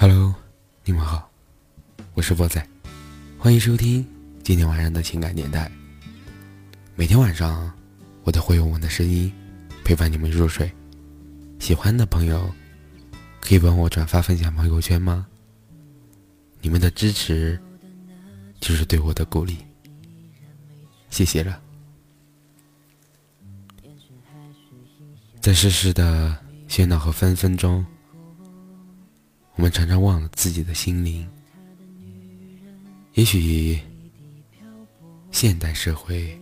Hello，你们好，我是波仔，欢迎收听今天晚上的情感电台。每天晚上，我都会用我的声音陪伴你们入睡。喜欢的朋友，可以帮我转发分享朋友圈吗？你们的支持就是对我的鼓励，谢谢了。在世事的喧闹和纷纷中。我们常常忘了自己的心灵。也许现代社会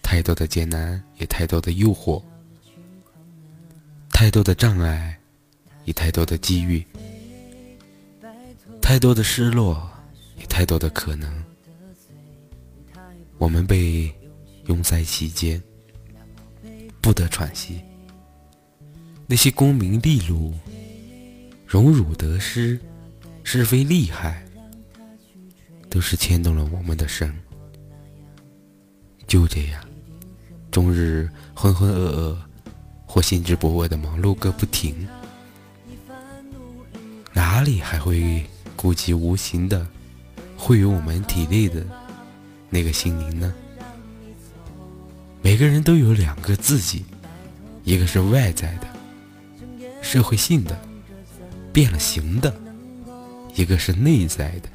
太多的艰难，也太多的诱惑，太多的障碍，也太多的机遇，太多的失落，也太多的可能。我们被拥在其间，不得喘息。那些功名利禄。荣辱得失，是非利害，都是牵动了我们的神。就这样，终日浑浑噩噩或兴致勃勃的忙碌个不停，哪里还会顾及无形的会于我们体内的那个心灵呢？每个人都有两个自己，一个是外在的，社会性的。变了形的，一个是内在的、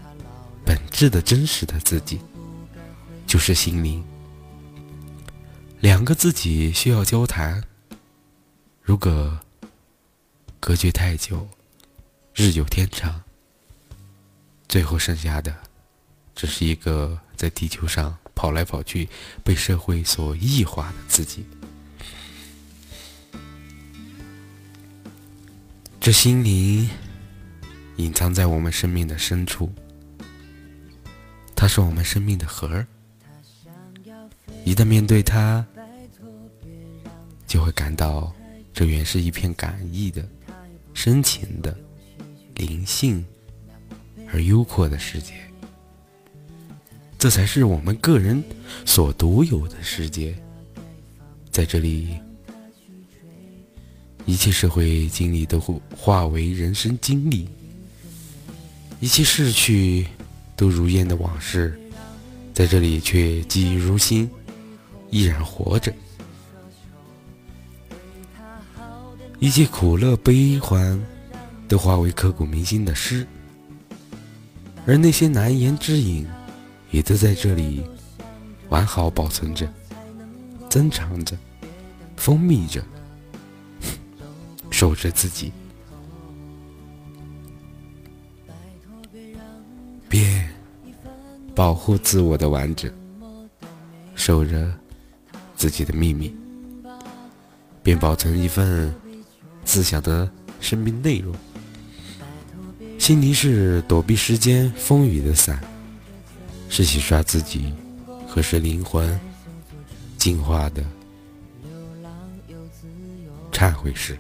本质的真实的自己，就是心灵。两个自己需要交谈，如果隔绝太久，日久天长，最后剩下的只是一个在地球上跑来跑去、被社会所异化的自己。这心灵隐藏在我们生命的深处，它是我们生命的核儿。一旦面对它，就会感到这原是一片感意的、深情的、灵性而幽阔的世界。这才是我们个人所独有的世界，在这里。一切社会经历都会化为人生经历，一切逝去都如烟的往事，在这里却记忆如新，依然活着。一切苦乐悲欢都化为刻骨铭心的诗，而那些难言之隐，也都在这里完好保存着、珍藏着、封密着。守着自己，便保护自我的完整；守着自己的秘密，便保存一份自小的生命内容。心灵是躲避时间风雨的伞，是洗刷自己和是灵魂净化的忏悔室。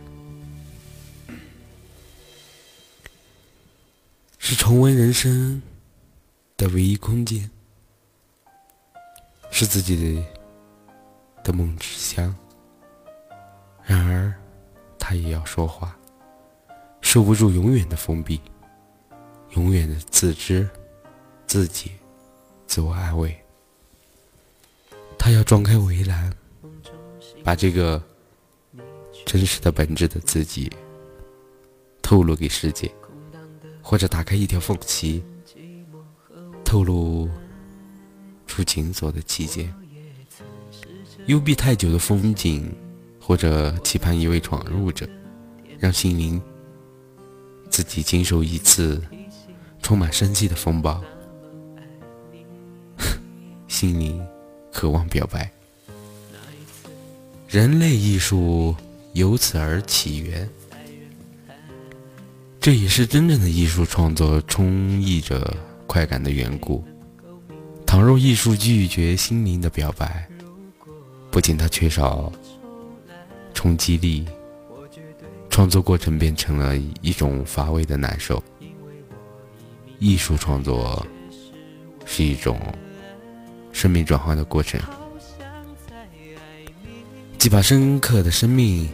是重温人生的唯一空间，是自己的梦之乡。然而，他也要说话，受不住永远的封闭，永远的自知、自解、自我安慰。他要撞开围栏，把这个真实的本质的自己透露给世界。或者打开一条缝隙，透露出紧锁的期间；幽闭太久的风景，或者期盼一位闯入者，让心灵自己经受一次充满生机的风暴。心灵渴望表白，人类艺术由此而起源。这也是真正的艺术创作充溢着快感的缘故。倘若艺术拒绝心灵的表白，不仅它缺少冲击力，创作过程变成了一种乏味的难受。艺术创作是一种生命转换的过程，既把深刻的生命。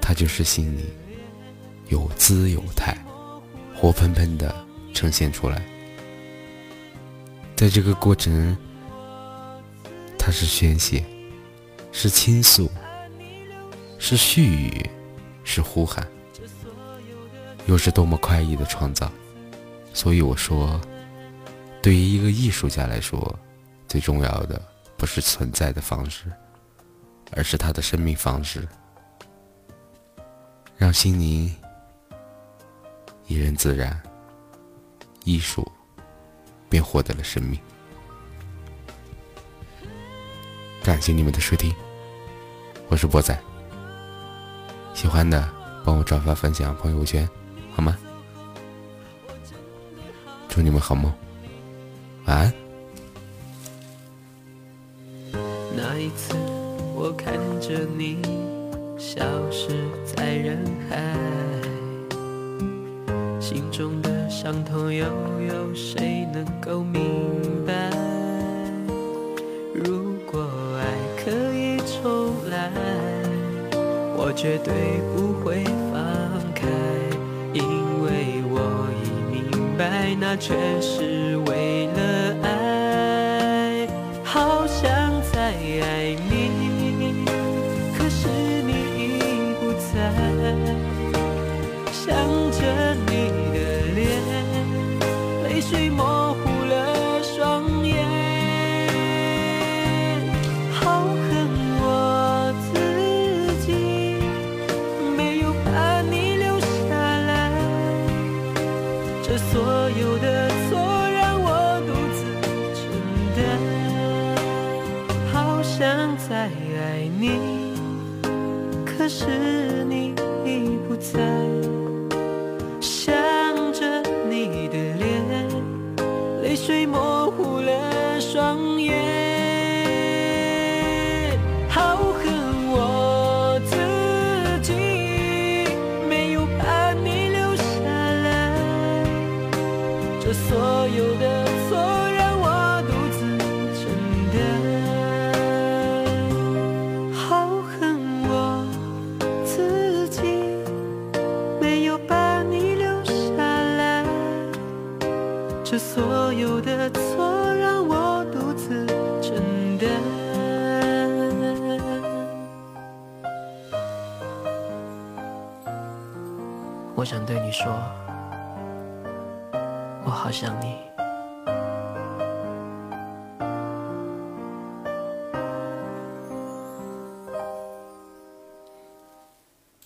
它就是心里有姿有态，活喷喷的呈现出来。在这个过程，它是宣泄，是倾诉，是絮语，是呼喊，又是多么快意的创造。所以我说，对于一个艺术家来说，最重要的不是存在的方式，而是他的生命方式，让心灵怡然自然，艺术便获得了生命。感谢你们的收听，我是波仔，喜欢的帮我转发分享朋友圈，好吗？祝你们好梦，晚安。那一次，我看着你消失在人海，心中的伤痛又有谁能够明白？如果爱可以重来，我绝对不会放开，因为我已明白，那全是为了爱。好想再爱你，想着你的脸，泪水模糊了双眼。好恨我自己，没有把你留下来。这所有的错让我独自承担。好想再爱你，可是你已不在。想着你的脸，泪水模是所有的错让我独自承担。我想对你说，我好想你。